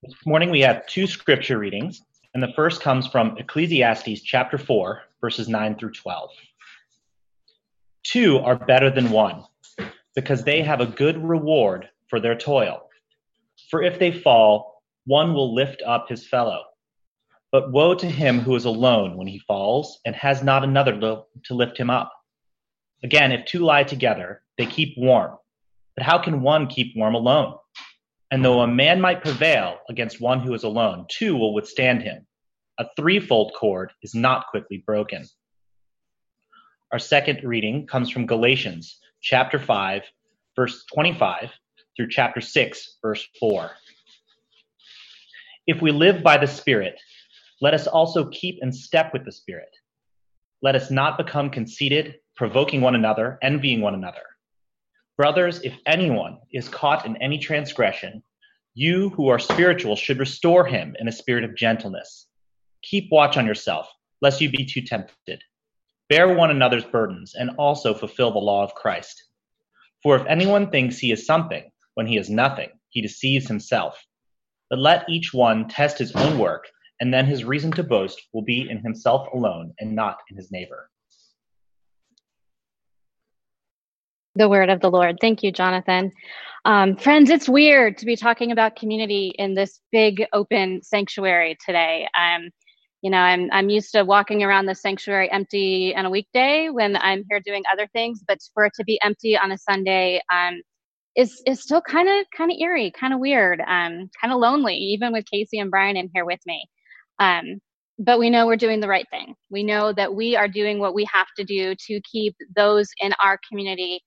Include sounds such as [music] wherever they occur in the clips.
This morning we have two scripture readings, and the first comes from Ecclesiastes chapter 4, verses 9 through 12. Two are better than one, because they have a good reward for their toil. For if they fall, one will lift up his fellow. But woe to him who is alone when he falls and has not another to lift him up. Again, if two lie together, they keep warm. But how can one keep warm alone? And though a man might prevail against one who is alone, two will withstand him. A threefold cord is not quickly broken. Our second reading comes from Galatians chapter 5, verse 25 through chapter 6, verse 4. If we live by the Spirit, let us also keep in step with the Spirit. Let us not become conceited, provoking one another, envying one another. Brothers, if anyone is caught in any transgression, you who are spiritual should restore him in a spirit of gentleness. Keep watch on yourself, lest you be too tempted. Bear one another's burdens, and also fulfill the law of Christ. For if anyone thinks he is something when he is nothing, he deceives himself. But let each one test his own work, and then his reason to boast will be in himself alone and not in his neighbor. The word of the Lord. Thank you, Jonathan. Um, friends, it's weird to be talking about community in this big open sanctuary today. Um, you know, I'm I'm used to walking around the sanctuary empty on a weekday when I'm here doing other things, but for it to be empty on a Sunday um, is is still kind of kind of eerie, kind of weird, um, kind of lonely, even with Casey and Brian in here with me. Um, but we know we're doing the right thing. We know that we are doing what we have to do to keep those in our community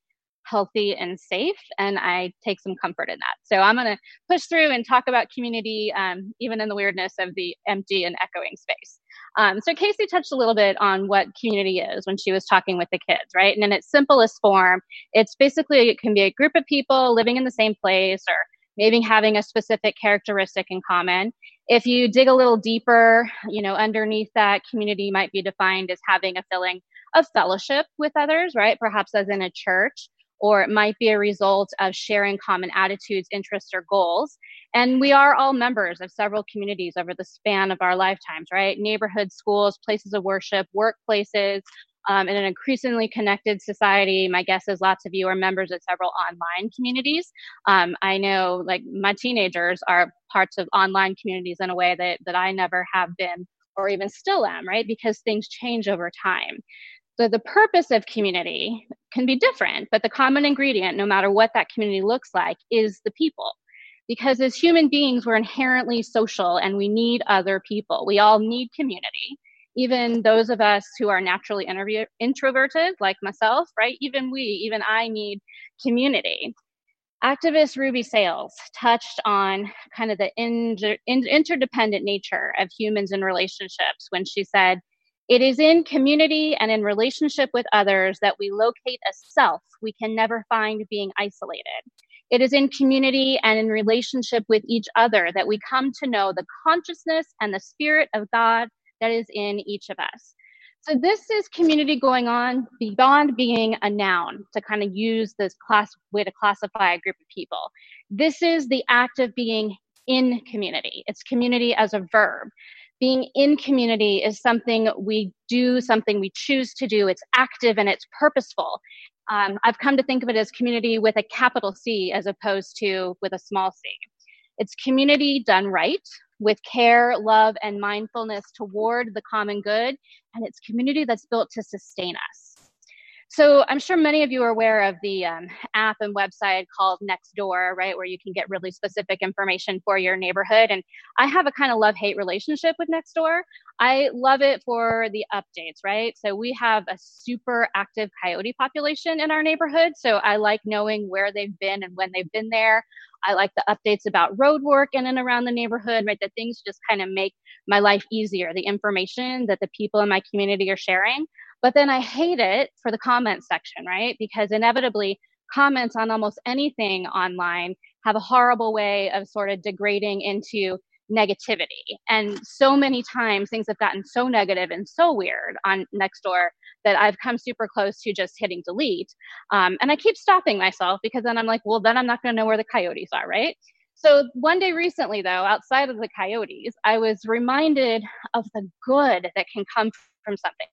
healthy and safe and i take some comfort in that. So i'm going to push through and talk about community um, even in the weirdness of the empty and echoing space. Um, so casey touched a little bit on what community is when she was talking with the kids right? And in its simplest form it's basically it can be a group of people living in the same place or maybe having a specific characteristic in common. If you dig a little deeper you know underneath that community might be defined as having a feeling of fellowship with others right? Perhaps as in a church or it might be a result of sharing common attitudes, interests, or goals. And we are all members of several communities over the span of our lifetimes, right? Neighborhoods, schools, places of worship, workplaces. Um, in an increasingly connected society, my guess is lots of you are members of several online communities. Um, I know, like my teenagers are parts of online communities in a way that that I never have been or even still am, right? Because things change over time. So the purpose of community can be different, but the common ingredient, no matter what that community looks like, is the people. Because as human beings, we're inherently social and we need other people. We all need community. Even those of us who are naturally introverted, like myself, right? Even we, even I need community. Activist Ruby Sales touched on kind of the inter- interdependent nature of humans and relationships when she said, it is in community and in relationship with others that we locate a self we can never find being isolated. It is in community and in relationship with each other that we come to know the consciousness and the spirit of God that is in each of us. So this is community going on beyond being a noun to kind of use this class way to classify a group of people. This is the act of being in community. It's community as a verb being in community is something we do, something we choose to do. It's active and it's purposeful. Um, I've come to think of it as community with a capital C as opposed to with a small c. It's community done right with care, love, and mindfulness toward the common good. And it's community that's built to sustain us. So I'm sure many of you are aware of the um, app and website called Nextdoor, right, where you can get really specific information for your neighborhood. And I have a kind of love-hate relationship with Nextdoor. I love it for the updates, right? So we have a super active coyote population in our neighborhood. So I like knowing where they've been and when they've been there. I like the updates about road work in and around the neighborhood, right? That things just kind of make my life easier. The information that the people in my community are sharing. But then I hate it for the comment section, right? Because inevitably, comments on almost anything online have a horrible way of sort of degrading into negativity. And so many times things have gotten so negative and so weird on Nextdoor that I've come super close to just hitting delete. Um, and I keep stopping myself because then I'm like, well, then I'm not going to know where the coyotes are, right? So one day recently, though, outside of the coyotes, I was reminded of the good that can come from something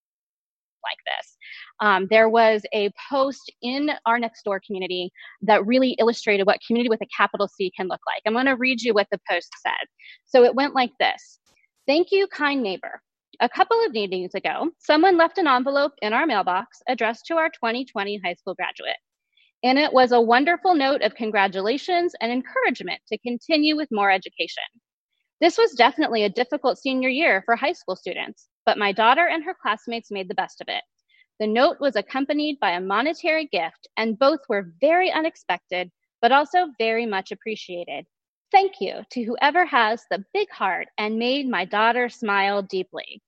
like this. Um, there was a post in our Nextdoor community that really illustrated what community with a capital C can look like. I'm going to read you what the post said. So it went like this Thank you, kind neighbor. A couple of meetings ago, someone left an envelope in our mailbox addressed to our 2020 high school graduate. In it was a wonderful note of congratulations and encouragement to continue with more education. This was definitely a difficult senior year for high school students, but my daughter and her classmates made the best of it. The note was accompanied by a monetary gift, and both were very unexpected, but also very much appreciated. Thank you to whoever has the big heart and made my daughter smile deeply.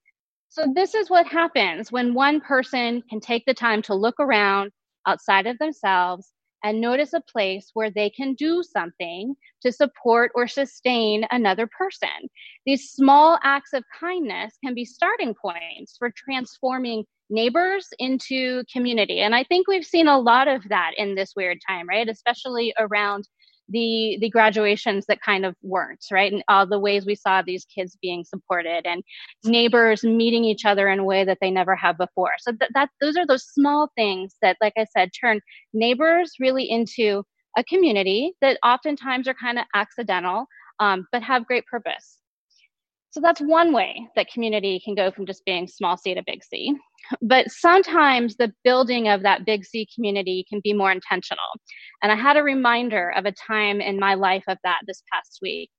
So, this is what happens when one person can take the time to look around outside of themselves and notice a place where they can do something to support or sustain another person. These small acts of kindness can be starting points for transforming neighbors into community. And I think we've seen a lot of that in this weird time, right? Especially around the the graduations that kind of weren't right? And all the ways we saw these kids being supported and neighbors meeting each other in a way that they never have before. So that, that those are those small things that like i said turn neighbors really into a community that oftentimes are kind of accidental um, but have great purpose so that's one way that community can go from just being small c to big C. But sometimes the building of that big C community can be more intentional. And I had a reminder of a time in my life of that this past week.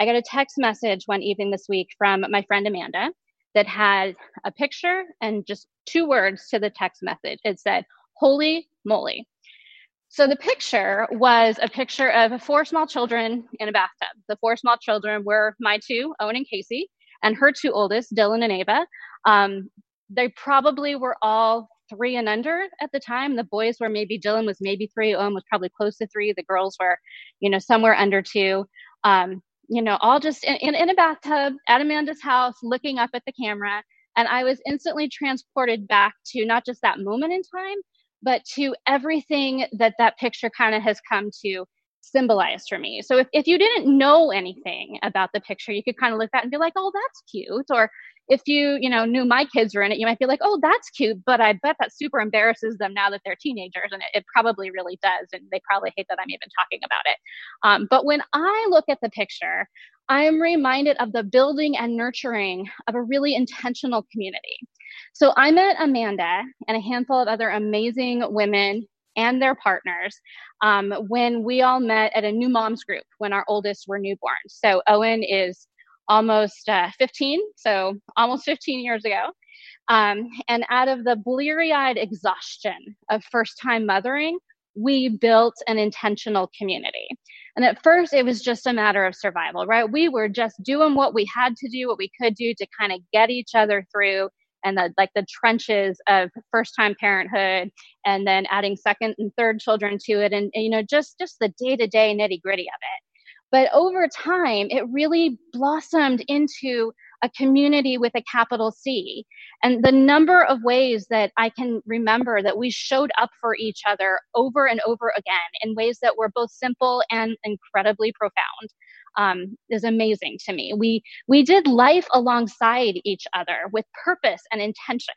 I got a text message one evening this week from my friend Amanda that had a picture and just two words to the text message. It said, Holy moly. So the picture was a picture of four small children in a bathtub. The four small children were my two, Owen and Casey, and her two oldest, Dylan and Ava. Um, they probably were all three and under at the time. The boys were maybe Dylan was maybe three, Owen was probably close to three. The girls were, you know, somewhere under two. Um, you know, all just in, in, in a bathtub at Amanda's house, looking up at the camera. And I was instantly transported back to not just that moment in time, but to everything that that picture kind of has come to symbolize for me. So if, if you didn't know anything about the picture, you could kind of look at and be like, oh, that's cute. Or if you, you know, knew my kids were in it, you might be like, oh, that's cute. But I bet that super embarrasses them now that they're teenagers. And it, it probably really does. And they probably hate that I'm even talking about it. Um, but when I look at the picture, I'm reminded of the building and nurturing of a really intentional community. So I met Amanda and a handful of other amazing women and their partners um, when we all met at a new moms group when our oldest were newborn. So Owen is almost uh, 15, so almost 15 years ago. Um, and out of the bleary eyed exhaustion of first time mothering, we built an intentional community. And at first, it was just a matter of survival, right? We were just doing what we had to do, what we could do to kind of get each other through and the like the trenches of first time parenthood and then adding second and third children to it and, and you know just just the day to day nitty gritty of it but over time it really blossomed into a community with a capital C. And the number of ways that I can remember that we showed up for each other over and over again in ways that were both simple and incredibly profound um, is amazing to me. We we did life alongside each other with purpose and intention.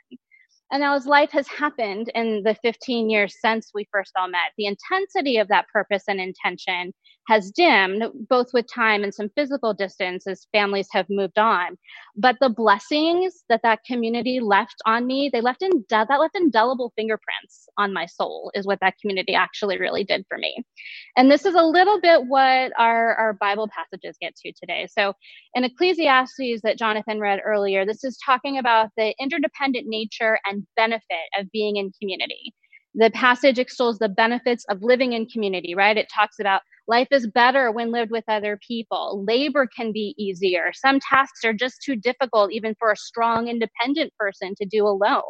And now, as life has happened in the 15 years since we first all met, the intensity of that purpose and intention has dimmed, both with time and some physical distance as families have moved on. But the blessings that that community left on me, they left in that left indelible fingerprints on my soul, is what that community actually really did for me. And this is a little bit what our, our Bible passages get to today. So, in Ecclesiastes that Jonathan read earlier, this is talking about the interdependent nature and benefit of being in community. The passage extols the benefits of living in community, right? It talks about life is better when lived with other people. Labor can be easier. Some tasks are just too difficult, even for a strong, independent person to do alone.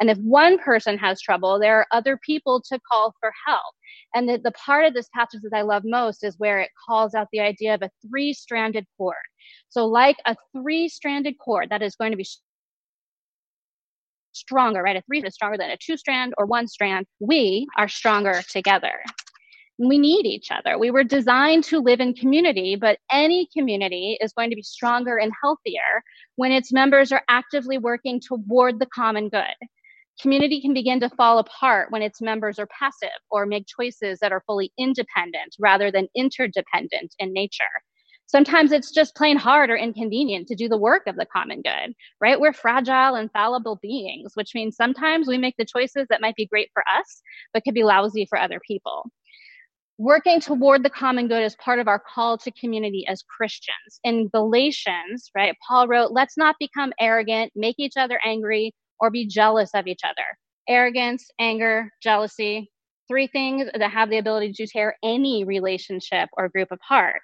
And if one person has trouble, there are other people to call for help. And the, the part of this passage that I love most is where it calls out the idea of a three stranded cord. So, like a three stranded cord that is going to be stronger, right? A three is stronger than a two strand or one strand. We are stronger together. We need each other. We were designed to live in community, but any community is going to be stronger and healthier when its members are actively working toward the common good. Community can begin to fall apart when its members are passive or make choices that are fully independent rather than interdependent in nature. Sometimes it's just plain hard or inconvenient to do the work of the common good, right? We're fragile and fallible beings, which means sometimes we make the choices that might be great for us, but could be lousy for other people working toward the common good is part of our call to community as Christians. In Galatians, right, Paul wrote, let's not become arrogant, make each other angry, or be jealous of each other. Arrogance, anger, jealousy, three things that have the ability to tear any relationship or group apart.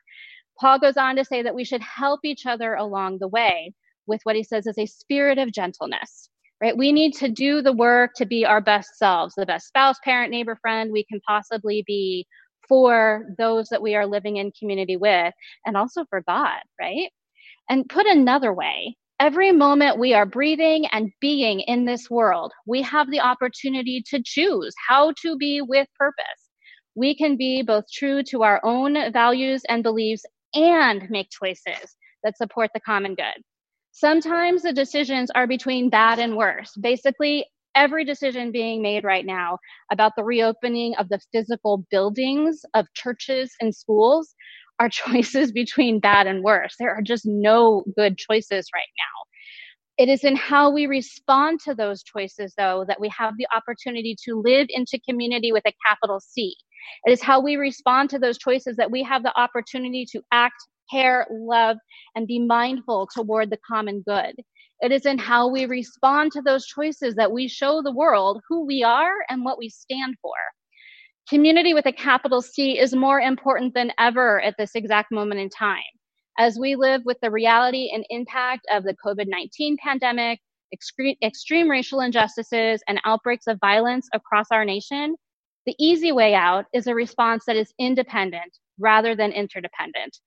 Paul goes on to say that we should help each other along the way with what he says is a spirit of gentleness right? We need to do the work to be our best selves, the best spouse, parent, neighbor, friend we can possibly be for those that we are living in community with and also for God, right? And put another way, every moment we are breathing and being in this world, we have the opportunity to choose how to be with purpose. We can be both true to our own values and beliefs and make choices that support the common good. Sometimes the decisions are between bad and worse. Basically, every decision being made right now about the reopening of the physical buildings of churches and schools are [laughs] choices between bad and worse. There are just no good choices right now. It is in how we respond to those choices, though, that we have the opportunity to live into community with a capital C. It is how we respond to those choices that we have the opportunity to act, care, love, and be mindful toward the common good. It is in how we respond to those choices that we show the world who we are and what we stand for. Community with a capital C is more important than ever at this exact moment in time. As we live with the reality and impact of the COVID 19 pandemic, extreme, extreme racial injustices, and outbreaks of violence across our nation, the easy way out is a response that is independent rather than interdependent.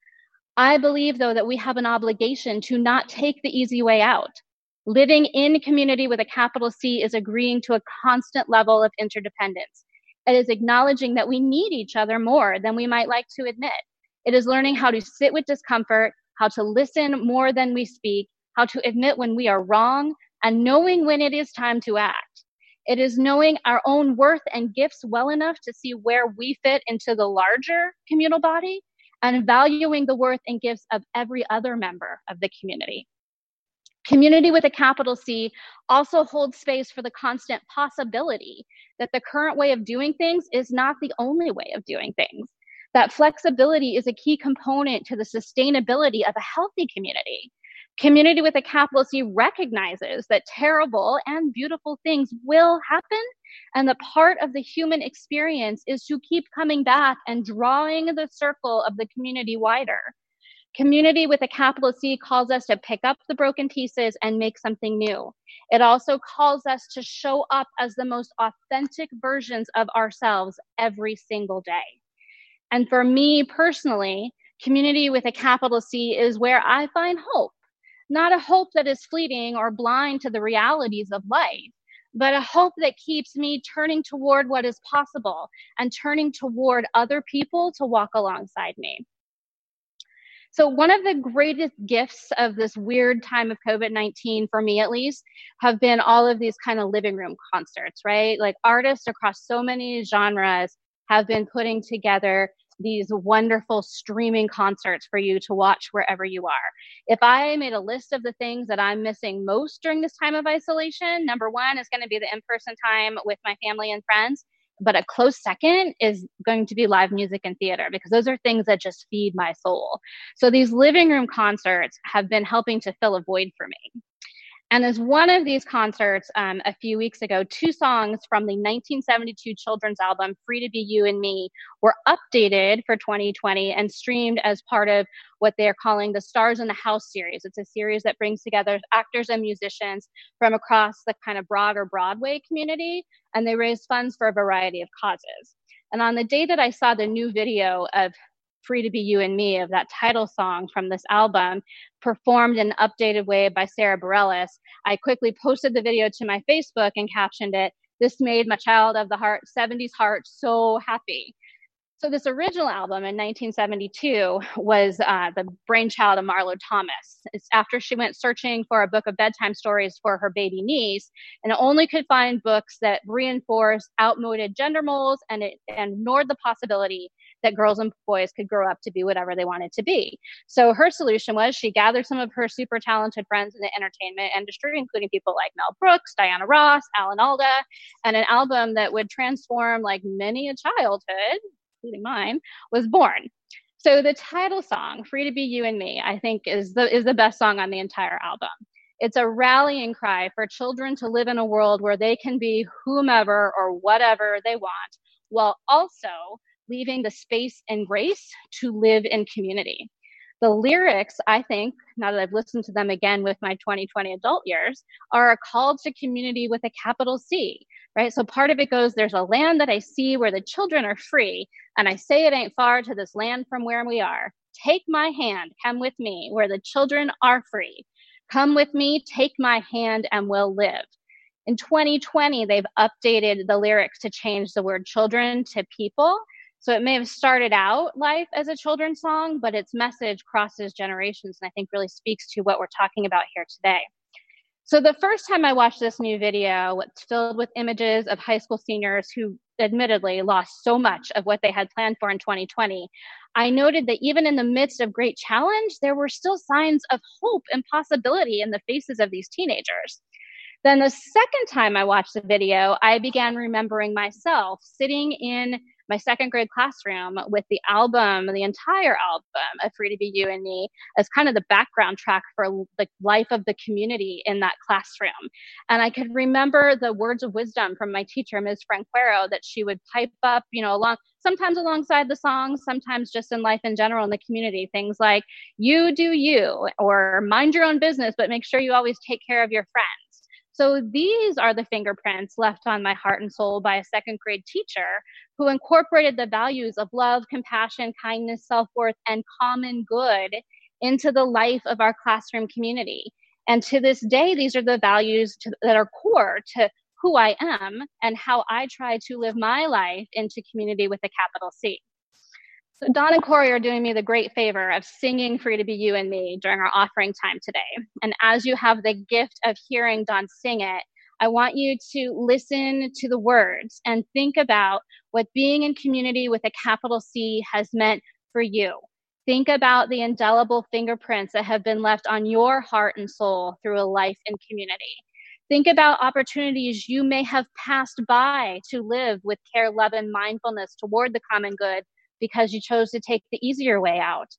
I believe, though, that we have an obligation to not take the easy way out. Living in community with a capital C is agreeing to a constant level of interdependence. It is acknowledging that we need each other more than we might like to admit. It is learning how to sit with discomfort, how to listen more than we speak, how to admit when we are wrong, and knowing when it is time to act. It is knowing our own worth and gifts well enough to see where we fit into the larger communal body and valuing the worth and gifts of every other member of the community. Community with a capital C also holds space for the constant possibility that the current way of doing things is not the only way of doing things. That flexibility is a key component to the sustainability of a healthy community. Community with a capital C recognizes that terrible and beautiful things will happen, and the part of the human experience is to keep coming back and drawing the circle of the community wider. Community with a capital C calls us to pick up the broken pieces and make something new. It also calls us to show up as the most authentic versions of ourselves every single day. And for me personally, community with a capital C is where I find hope not a hope that is fleeting or blind to the realities of life, but a hope that keeps me turning toward what is possible and turning toward other people to walk alongside me. So, one of the greatest gifts of this weird time of COVID 19, for me at least, have been all of these kind of living room concerts, right? Like artists across so many genres have been putting together these wonderful streaming concerts for you to watch wherever you are. If I made a list of the things that I'm missing most during this time of isolation, number one is going to be the in person time with my family and friends. But a close second is going to be live music and theater because those are things that just feed my soul. So these living room concerts have been helping to fill a void for me. And as one of these concerts um, a few weeks ago, two songs from the 1972 children's album Free to Be You and Me were updated for 2020 and streamed as part of what they're calling the Stars in the House series. It's a series that brings together actors and musicians from across the kind of broader Broadway community, and they raise funds for a variety of causes. And on the day that I saw the new video of Free to Be You and Me of that title song from this album, performed in an updated way by Sara Bareilles. I quickly posted the video to my Facebook and captioned it, This made my child of the heart, 70s heart so happy. So this original album in 1972 was uh, the brainchild of Marlo Thomas. It's after she went searching for a book of bedtime stories for her baby niece, and only could find books that reinforced outmoded gender molds and, it, and ignored the possibility that girls and boys could grow up to be whatever they wanted to be. So her solution was she gathered some of her super talented friends in the entertainment industry, including people like Mel Brooks, Diana Ross, Alan Alda, and an album that would transform like many a childhood including mine, was born. So the title song, Free to Be You and Me, I think is the is the best song on the entire album. It's a rallying cry for children to live in a world where they can be whomever or whatever they want, while also leaving the space and grace to live in community. The lyrics, I think, now that I've listened to them again with my 2020 adult years, are a call to community with a capital C, right? So part of it goes, there's a land that I see where the children are free, and I say it ain't far to this land from where we are. Take my hand, come with me, where the children are free. Come with me, take my hand, and we'll live. In 2020, they've updated the lyrics to change the word children to people so it may have started out life as a children's song, but its message crosses generations and I think really speaks to what we're talking about here today. So the first time I watched this new video, it's filled with images of high school seniors who admittedly lost so much of what they had planned for in 2020. I noted that even in the midst of great challenge, there were still signs of hope and possibility in the faces of these teenagers. Then the second time I watched the video, I began remembering myself sitting in my second grade classroom with the album, the entire album of Free to Be You and Me as kind of the background track for the life of the community in that classroom. And I could remember the words of wisdom from my teacher, Ms. Franquero, that she would pipe up, you know, along sometimes alongside the songs, sometimes just in life in general in the community. Things like you do you or mind your own business, but make sure you always take care of your friends. So these are the fingerprints left on my heart and soul by a second grade teacher who incorporated the values of love, compassion, kindness, self worth, and common good into the life of our classroom community. And to this day, these are the values to, that are core to who I am and how I try to live my life into community with a capital C. So Don and Corey are doing me the great favor of singing Free to Be You and Me during our offering time today. And as you have the gift of hearing Don sing it, I want you to listen to the words and think about what being in community with a capital C has meant for you. Think about the indelible fingerprints that have been left on your heart and soul through a life in community. Think about opportunities you may have passed by to live with care, love, and mindfulness toward the common good because you chose to take the easier way out.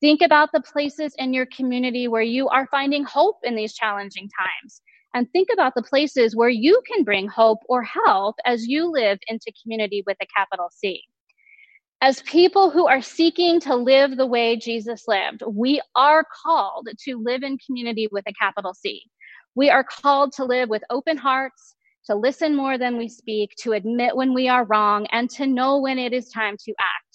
Think about the places in your community where you are finding hope in these challenging times and think about the places where you can bring hope or help as you live into community with a capital C. As people who are seeking to live the way Jesus lived, we are called to live in community with a capital C. We are called to live with open hearts, to listen more than we speak, to admit when we are wrong, and to know when it is time to act.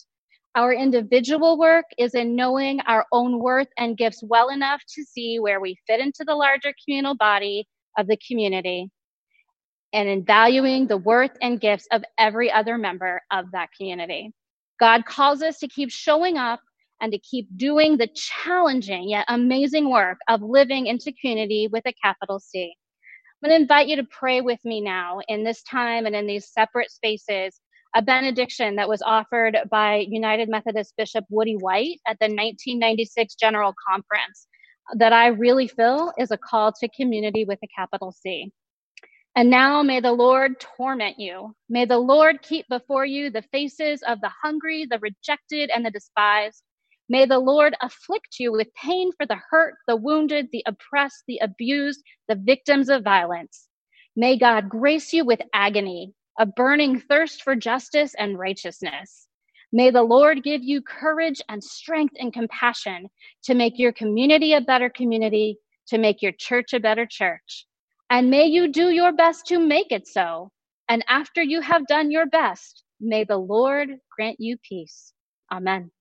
Our individual work is in knowing our own worth and gifts well enough to see where we fit into the larger communal body of the community and in valuing the worth and gifts of every other member of that community. God calls us to keep showing up and to keep doing the challenging yet amazing work of living into community with a capital C. I'm going to invite you to pray with me now in this time and in these separate spaces. A benediction that was offered by United Methodist Bishop Woodie White at the 1996 General Conference that I really feel is a call to community with a capital C. And now may the Lord torment you. May the Lord keep before you the faces of the hungry, the rejected, and the despised. May the Lord afflict you with pain for the hurt, the wounded, the oppressed, the abused, the victims of violence. May God grace you with agony, a burning thirst for justice and righteousness. May the Lord give you courage and strength and compassion to make your community a better community, to make your church a better church. And may you do your best to make it so. And after you have done your best, may the Lord grant you peace. Amen.